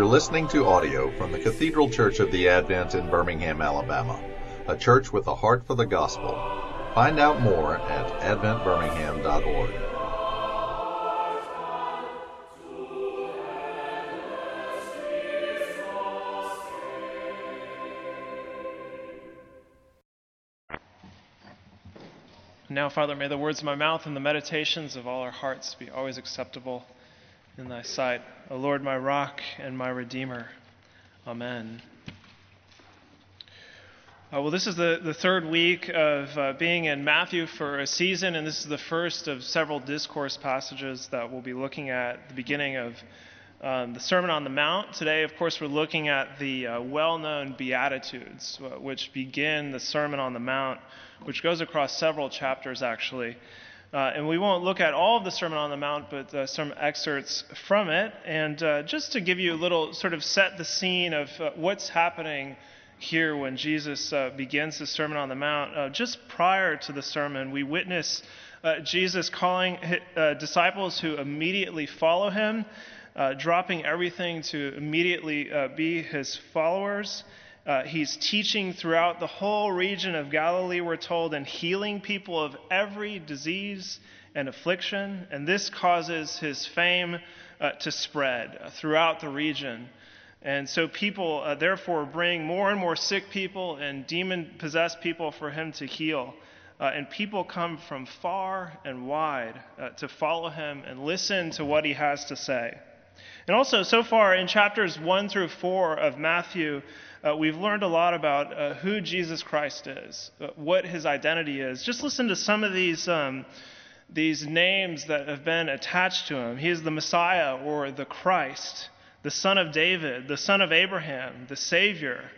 You're listening to audio from the Cathedral Church of the Advent in Birmingham, Alabama, a church with a heart for the gospel. Find out more at adventbirmingham.org. Now, Father, may the words of my mouth and the meditations of all our hearts be always acceptable in thy sight. O Lord, my rock and my redeemer. Amen. Uh, well, this is the, the third week of uh, being in Matthew for a season, and this is the first of several discourse passages that we'll be looking at the beginning of um, the Sermon on the Mount. Today, of course, we're looking at the uh, well known Beatitudes, which begin the Sermon on the Mount, which goes across several chapters, actually. Uh, and we won't look at all of the Sermon on the Mount, but uh, some excerpts from it. And uh, just to give you a little sort of set the scene of uh, what's happening here when Jesus uh, begins the Sermon on the Mount, uh, just prior to the sermon, we witness Jesus calling disciples who immediately follow him, dropping everything to immediately be his followers. Uh, he's teaching throughout the whole region of Galilee, we're told, and healing people of every disease and affliction. And this causes his fame uh, to spread throughout the region. And so people, uh, therefore, bring more and more sick people and demon possessed people for him to heal. Uh, and people come from far and wide uh, to follow him and listen to what he has to say. And also, so far in chapters 1 through 4 of Matthew, uh, we've learned a lot about uh, who Jesus Christ is, uh, what his identity is. Just listen to some of these, um, these names that have been attached to him. He is the Messiah or the Christ, the Son of David, the Son of Abraham, the Savior.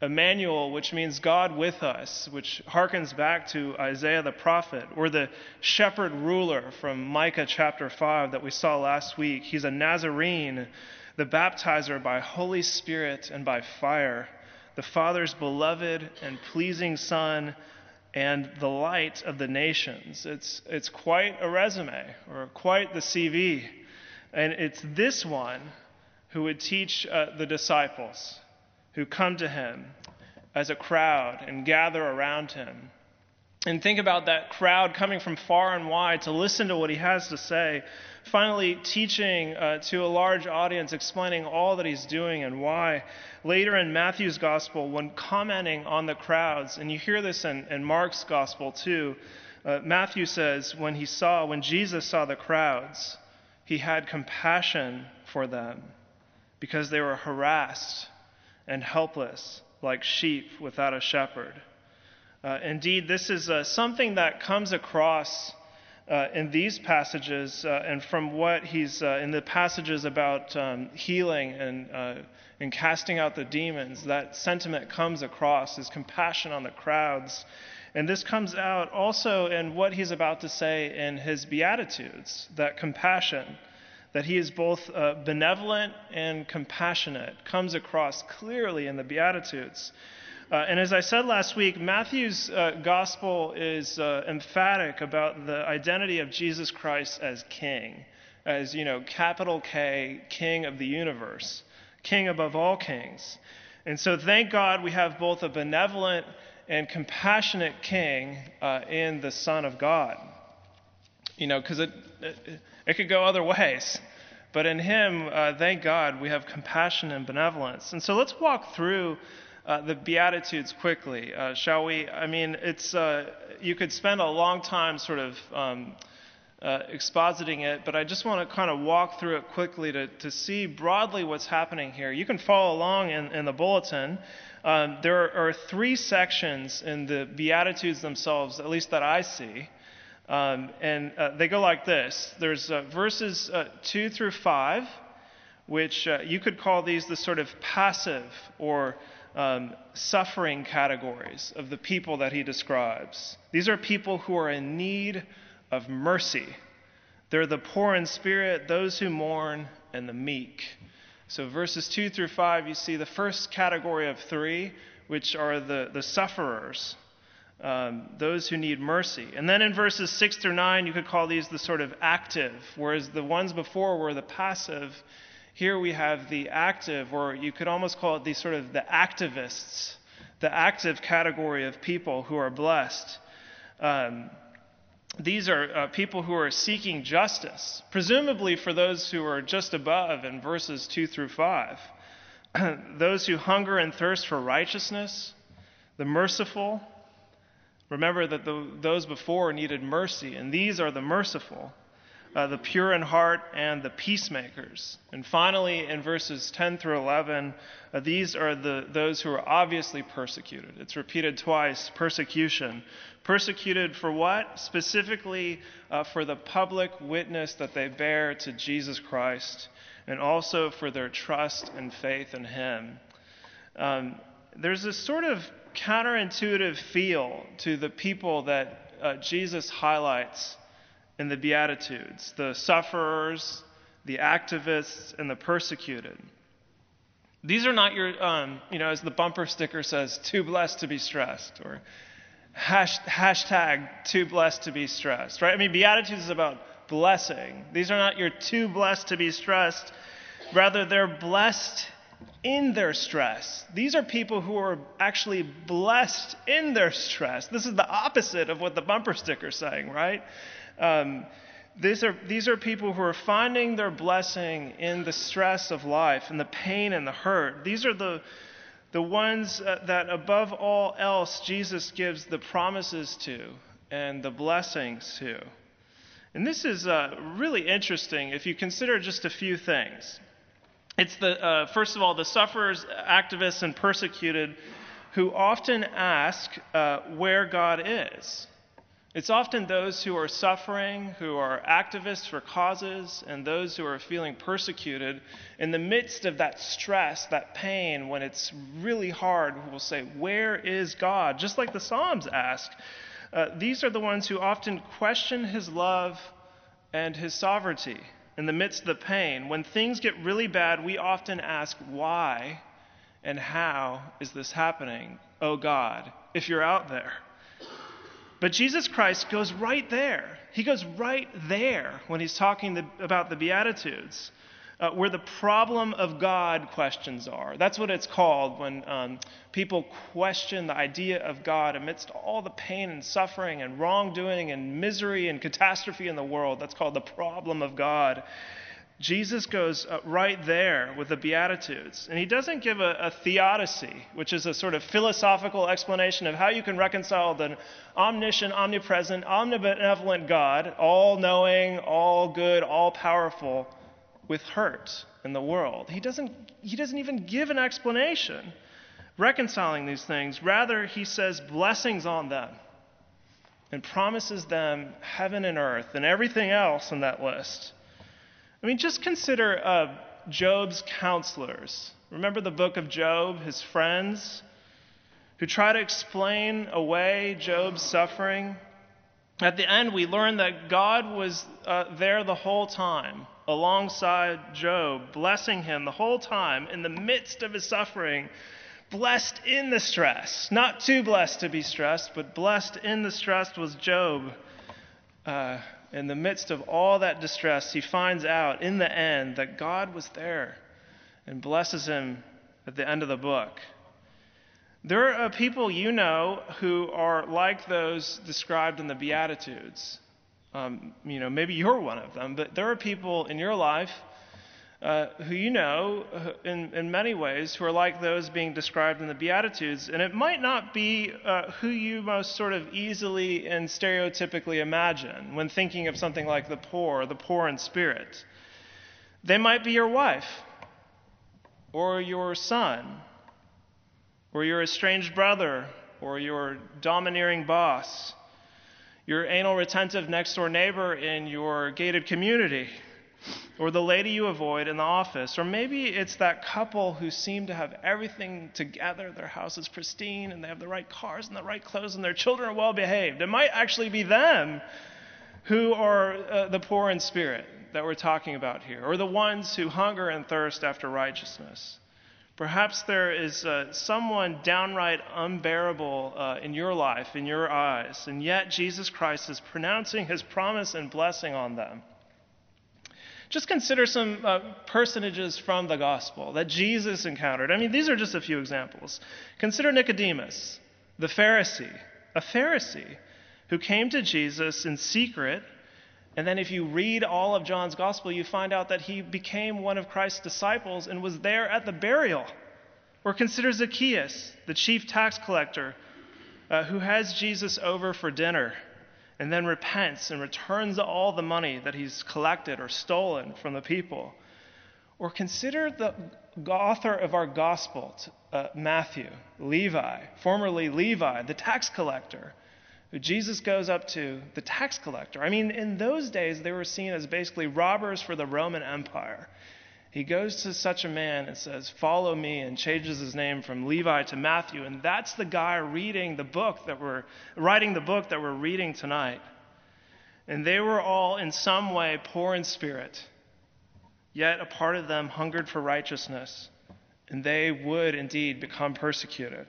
Emmanuel, which means God with us, which harkens back to Isaiah the prophet, or the shepherd ruler from Micah chapter 5 that we saw last week. He's a Nazarene, the baptizer by Holy Spirit and by fire, the Father's beloved and pleasing Son, and the light of the nations. It's, it's quite a resume, or quite the CV. And it's this one who would teach uh, the disciples who come to him as a crowd and gather around him. And think about that crowd coming from far and wide to listen to what he has to say. Finally, teaching uh, to a large audience, explaining all that he's doing and why. Later in Matthew's gospel, when commenting on the crowds, and you hear this in, in Mark's gospel too, uh, Matthew says, when he saw, when Jesus saw the crowds, he had compassion for them because they were harassed and helpless like sheep without a shepherd. Uh, indeed, this is uh, something that comes across uh, in these passages uh, and from what he's uh, in the passages about um, healing and, uh, and casting out the demons. That sentiment comes across his compassion on the crowds. And this comes out also in what he's about to say in his Beatitudes that compassion that he is both benevolent and compassionate comes across clearly in the Beatitudes. Uh, and as I said last week, Matthew's uh, gospel is uh, emphatic about the identity of Jesus Christ as king, as, you know, capital K, king of the universe, king above all kings. And so thank God we have both a benevolent and compassionate king uh, in the Son of God. You know, because it, it it could go other ways. But in Him, uh, thank God, we have compassion and benevolence. And so let's walk through uh, the Beatitudes quickly, uh, shall we? I mean, it's, uh, you could spend a long time sort of um, uh, expositing it, but I just want to kind of walk through it quickly to, to see broadly what's happening here. You can follow along in, in the bulletin. Um, there are, three sections in the Beatitudes themselves, at least that I see. Um, and uh, they go like this there's uh, verses uh, 2 through 5, which you could call these the sort of passive or um, suffering categories of the people that he describes. These are people who are in need of mercy. They're the poor in spirit, those who mourn, and the meek. So, verses 2 through 5, you see the first category of three, which are the, the sufferers um, those who need mercy. And then in verses 6 through 9, you could call these the sort of active, whereas the ones before were the passive. Here we have the active, or you could almost call it the sort of the activists, the active category of people who are blessed. Um, these are uh, people who are seeking justice, presumably for those who are just above in verses 2 through 5. those who hunger and thirst for righteousness, the merciful. Remember that the, those before needed mercy, and these are the merciful uh, the pure in heart, and the peacemakers. And finally, in verses 10 through 11, uh, these are the, those who are obviously persecuted. It's repeated twice persecution. Persecuted for what? Specifically uh, for the public witness that they bear to Jesus Christ, and also for their trust and faith in Him. Um, there's this sort of counterintuitive feel to the people that uh, Jesus highlights in the Beatitudes the sufferers, the activists, and the persecuted. These are not your, um, you know, as the bumper sticker says, too blessed to be stressed, or hash, hashtag too blessed to be stressed, right? I mean, Beatitudes is about blessing. These are not your too blessed to be stressed. Rather, they're blessed in their stress. These are people who are actually blessed in their stress. This is the opposite of what the bumper sticker is saying, right? Um, these are, these are people who are finding their blessing in the stress of life and the pain and the hurt. These are the, the ones uh, that, above all else, Jesus gives the promises to and the blessings to. And this is uh, really interesting if you consider just a few things. It's the, uh, first of all, the sufferers, activists, and persecuted who often ask uh, where God is. It's often those who are suffering, who are activists for causes, and those who are feeling persecuted in the midst of that stress, that pain, when it's really hard, who will say, Where is God? Just like the Psalms ask. Uh, these are the ones who often question his love and his sovereignty in the midst of the pain. When things get really bad, we often ask, Why and how is this happening? Oh God, if you're out there. But Jesus Christ goes right there. He goes right there when he's talking the, about the Beatitudes, uh, where the problem of God questions are. That's what it's called when um, people question the idea of God amidst all the pain and suffering and wrongdoing and misery and catastrophe in the world. That's called the problem of God. Jesus goes uh, right there with the Beatitudes. And he doesn't give a, a, theodicy, which is a sort of philosophical explanation of how you can reconcile the omniscient, omnipresent, omnibenevolent God, all knowing, all good, all powerful, with hurt in the world. He doesn't, he doesn't even give an explanation reconciling these things. Rather, he says blessings on them and promises them heaven and earth and everything else in that list. I mean, just consider uh, Job's counselors. Remember the book of Job, his friends, who try to explain away Job's suffering? At the end, we learn that God was uh, there the whole time, alongside Job, blessing him the whole time in the midst of his suffering, blessed in the stress. Not too blessed to be stressed, but blessed in the stress was Job. Uh, in the midst of all that distress, he finds out in the end that God was there and blesses him at the end of the book. There are people you know who are like those described in the Beatitudes. Um, you know, maybe you're one of them, but there are people in your life uh, who you know in, in many ways who are like those being described in the Beatitudes. And it might not be uh, who you most sort of easily and stereotypically imagine when thinking of something like the poor, the poor in spirit. They might be your wife, or your son, or your estranged brother, or your domineering boss, your anal retentive next door neighbor in your gated community or the lady you avoid in the office, or maybe it's that couple who seem to have everything together. Their house is pristine and they have the right cars and the right clothes and their children are well behaved. It might actually be them who are uh, the poor in spirit that we're talking about here, or the ones who hunger and thirst after righteousness. Perhaps there is uh, someone downright unbearable uh, in your life, in your eyes, and yet Jesus Christ is pronouncing his promise and blessing on them. Just consider some uh, personages from the gospel that Jesus encountered. I mean, these are just a few examples. Consider Nicodemus, the Pharisee, a Pharisee who came to Jesus in secret. And then, if you read all of John's gospel, you find out that he became one of Christ's disciples and was there at the burial. Or consider Zacchaeus, the chief tax collector, uh, who has Jesus over for dinner and then repents and returns all the money that he's collected or stolen from the people. Or consider the author of our gospel, uh, Matthew, Levi, formerly Levi, the tax collector, who Jesus goes up to, the tax collector. I mean, in those days, they were seen as basically robbers for the Roman Empire. He goes to such a man and says, Follow me, and changes his name from Levi to Matthew. And that's the guy reading the book that we're writing the book that we're reading tonight. And they were all in some way poor in spirit, yet a part of them hungered for righteousness, and they would indeed become persecuted.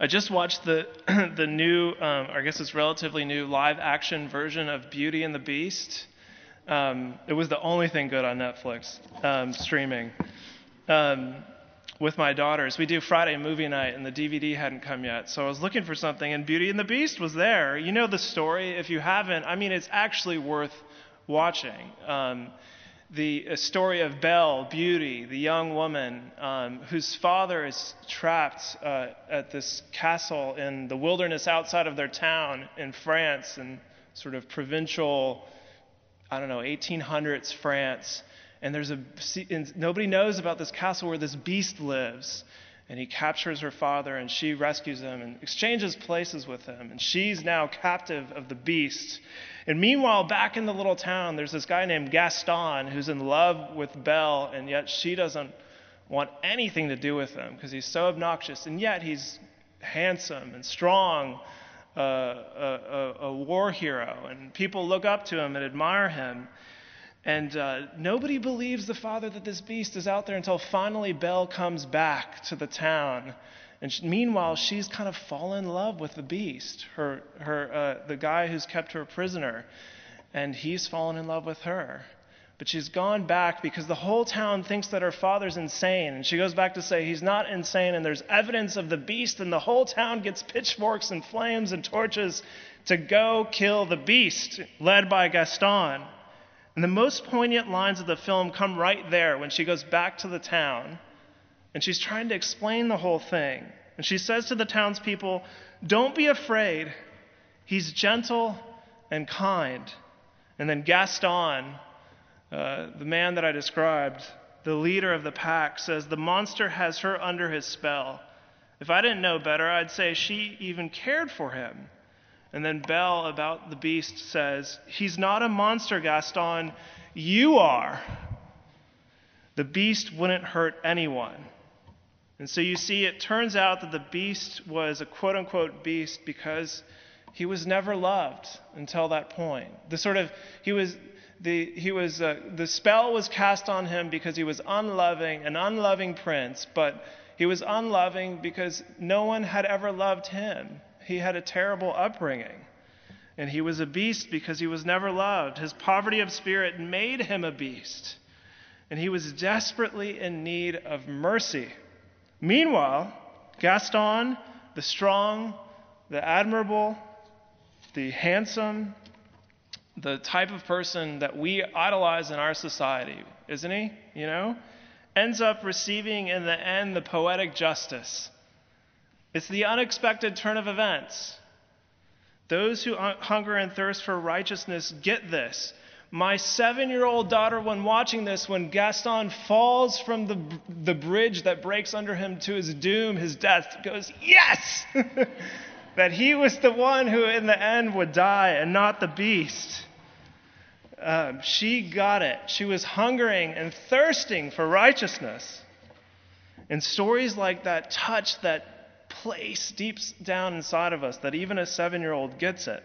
I just watched the the new, um, I guess it's relatively new, live action version of Beauty and the Beast. Um, it was the only thing good on Netflix um, streaming. Um, with my daughters, we do Friday movie night, and the DVD hadn't come yet. So I was looking for something, and Beauty and the Beast was there. You know the story. If you haven't, I mean, it's actually worth watching. Um, the story of Belle, Beauty, the young woman um, whose father is trapped uh, at this castle in the wilderness outside of their town in France, in sort of provincial I don't know, 1800s France, and there's a and nobody knows about this castle where this beast lives. And he captures her father, and she rescues him and exchanges places with him. And she's now captive of the beast. And meanwhile, back in the little town, there's this guy named Gaston who's in love with Belle, and yet she doesn't want anything to do with him because he's so obnoxious. And yet he's handsome and strong a, a, a, war hero, and people look up to him and admire him. And uh, nobody believes the father that this beast is out there until finally Belle comes back to the town. And she, meanwhile, she's kind of fallen in love with the beast, her, her, uh, the guy who's kept her prisoner, and he's fallen in love with her. But she's gone back because the whole town thinks that her father's insane. And she goes back to say he's not insane, and there's evidence of the beast, and the whole town gets pitchforks and flames and torches to go kill the beast, led by Gaston. And the most poignant lines of the film come right there when she goes back to the town and she's trying to explain the whole thing. And she says to the townspeople, Don't be afraid. He's gentle and kind. And then Gaston, uh, the man that I described, the leader of the pack, says the monster has her under his spell. If I didn't know better, I'd say she even cared for him. And then Belle, about the beast, says, He's not a monster, Gaston. You are. The beast wouldn't hurt anyone. And so you see, it turns out that the beast was a quote unquote beast because he was never loved until that point. The sort of, he was, the, he was, uh, the spell was cast on him because he was unloving, an unloving prince, but he was unloving because no one had ever loved him. He had a terrible upbringing. And he was a beast because he was never loved. His poverty of spirit made him a beast. And he was desperately in need of mercy. Meanwhile, Gaston, the strong, the admirable, the handsome, the type of person that we idolize in our society, isn't he? You know? Ends up receiving in the end the poetic justice. It's the unexpected turn of events. Those who hunger and thirst for righteousness get this. My seven year old daughter, when watching this, when Gaston falls from the, the bridge that breaks under him to his doom, his death, goes, Yes! that he was the one who in the end would die and not the beast. Um, she got it. She was hungering and thirsting for righteousness. And stories like that touch that place deep down inside of us that even a seven year old gets it.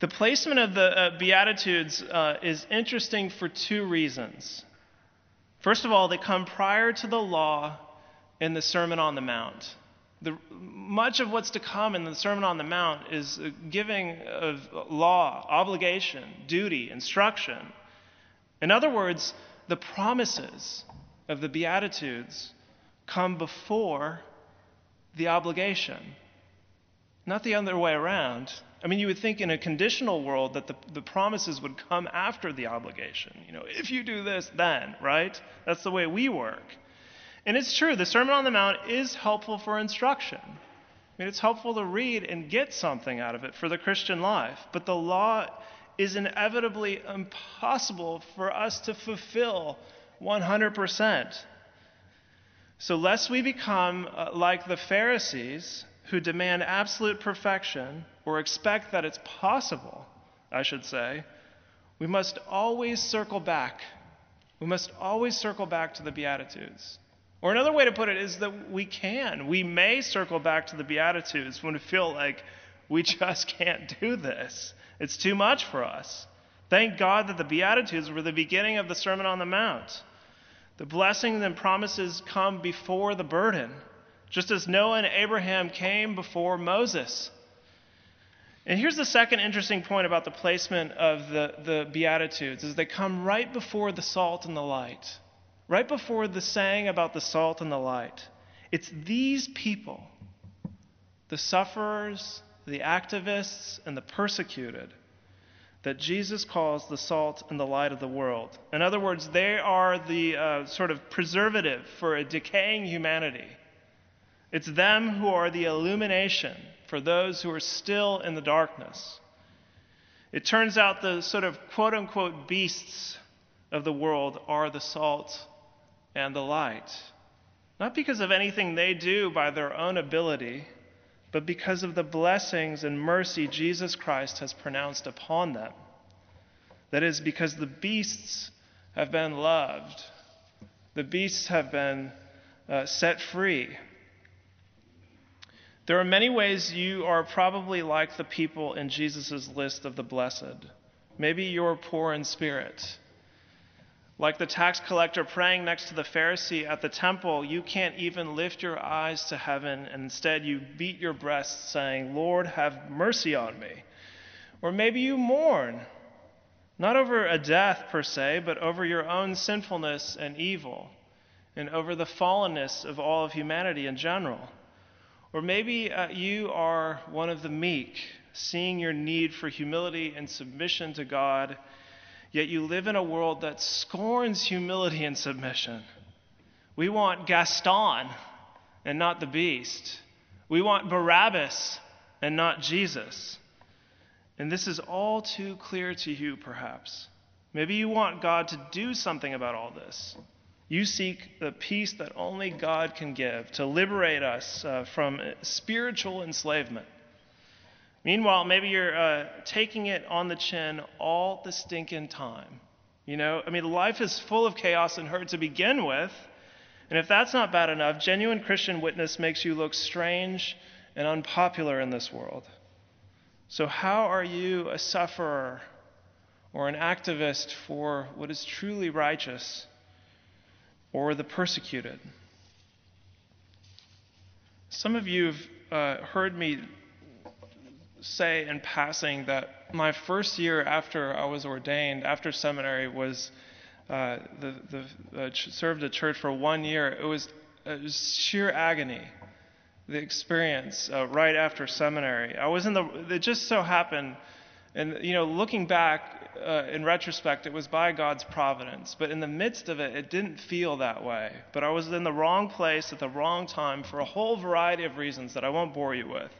The placement of the uh, Beatitudes uh, is interesting for two reasons. First of all, they come prior to the law in the Sermon on the Mount. The, much of what's to come in the Sermon on the Mount is giving of law, obligation, duty, instruction. In other words, the promises of the Beatitudes come before the obligation, not the other way around. I mean, you would think in a conditional world that the, the promises would come after the obligation. You know, if you do this, then, right? That's the way we work. And it's true, the Sermon on the Mount is helpful for instruction. I mean, it's helpful to read and get something out of it for the Christian life. But the law is inevitably impossible for us to fulfill 100%. So, lest we become uh, like the Pharisees who demand absolute perfection or expect that it's possible, I should say, we must always circle back. We must always circle back to the Beatitudes. Or another way to put it is that we can. We may circle back to the Beatitudes when we feel like we just can't do this. It's too much for us. Thank God that the Beatitudes were the beginning of the Sermon on the Mount. The blessings and promises come before the burden, just as Noah and Abraham came before Moses. And here's the second interesting point about the placement of the, the Beatitudes is they come right before the salt and the light. Right before the saying about the salt and the light. It's these people, the sufferers, the activists, and the persecuted, that Jesus calls the salt and the light of the world. In other words, they are the uh, sort of preservative for a decaying humanity. It's them who are the illumination for those who are still in the darkness. It turns out the sort of quote unquote beasts of the world are the salt and the light. Not because of anything they do by their own ability, but because of the blessings and mercy Jesus Christ has pronounced upon them. That is, because the beasts have been loved, the beasts have been uh, set free. There are many ways you are probably like the people in Jesus' list of the blessed. Maybe you're poor in spirit. Like the tax collector praying next to the Pharisee at the temple, you can't even lift your eyes to heaven, instead you beat your breast, saying, Lord, have mercy on me. Or maybe you mourn, not over a death per se, but over your own sinfulness and evil, and over the fallenness of all of humanity in general. Or maybe uh, you are one of the meek, seeing your need for humility and submission to God Yet you live in a world that scorns humility and submission. We want Gaston and not the beast. We want Barabbas and not Jesus. And this is all too clear to you, perhaps. Maybe you want God to do something about all this. You seek the peace that only God can give to liberate us uh, from spiritual enslavement. Meanwhile, maybe you're uh, taking it on the chin all the stinking time. You know, I mean, life is full of chaos and hurt to begin with. And if that's not bad enough, genuine Christian witness makes you look strange and unpopular in this world. So, how are you a sufferer or an activist for what is truly righteous or the persecuted? Some of you have uh, heard me say in passing that my first year after I was ordained, after seminary, was uh, the, the uh, served a church for one year. It was, it was sheer agony, the experience uh, right after seminary. I was in the. It just so happened, and you know, looking back uh, in retrospect, it was by God's providence. But in the midst of it, it didn't feel that way. But I was in the wrong place at the wrong time for a whole variety of reasons that I won't bore you with.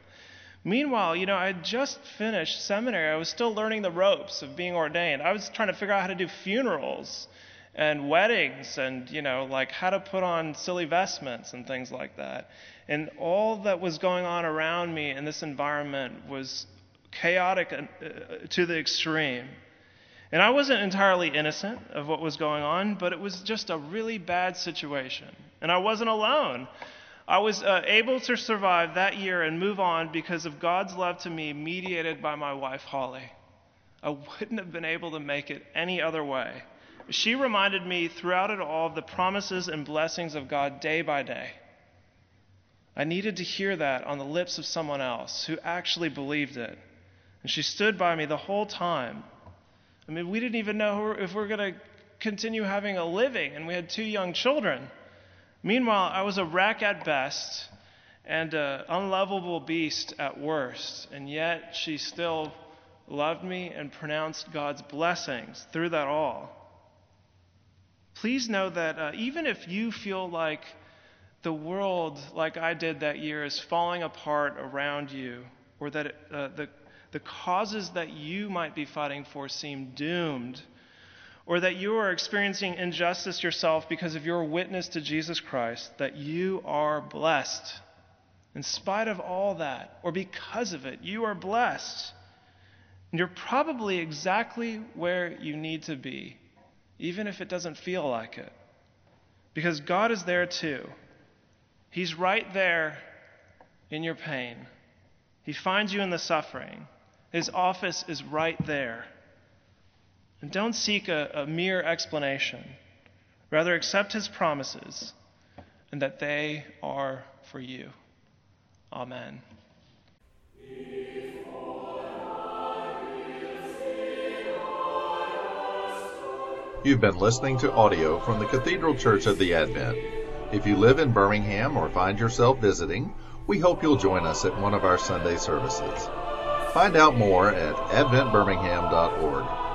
Meanwhile, you know, I had just finished seminary. I was still learning the ropes of being ordained. I was trying to figure out how to do funerals and weddings and, you know, like how to put on silly vestments and things like that. And all that was going on around me in this environment was chaotic uh, to the extreme. And I wasn't entirely innocent of what was going on, but it was just a really bad situation. And I wasn't alone. I was uh, able to survive that year and move on because of God's love to me, mediated by my wife, Holly. I wouldn't have been able to make it any other way. She reminded me throughout it all of the promises and blessings of God day by day. I needed to hear that on the lips of someone else who actually believed it. And she stood by me the whole time. I mean, we didn't even know if we are going to continue having a living, and we had two young children. Meanwhile, I was a wreck at best and an unlovable beast at worst, and yet she still loved me and pronounced God's blessings through that all. Please know that uh, even if you feel like the world, like I did that year, is falling apart around you, or that uh, the, the causes that you might be fighting for seem doomed, or that you are experiencing injustice yourself because of your witness to Jesus Christ, that you are blessed. In spite of all that, or because of it, you are blessed. And you're probably exactly where you need to be, even if it doesn't feel like it. Because God is there too. He's right there in your pain. He finds you in the suffering. His office is right there. And don't seek a, a mere explanation. Rather, accept his promises and that they are for you. Amen. You've been listening to audio from the Cathedral Church of the Advent. If you live in Birmingham or find yourself visiting, we hope you'll join us at one of our Sunday services. Find out more at adventbirmingham.org.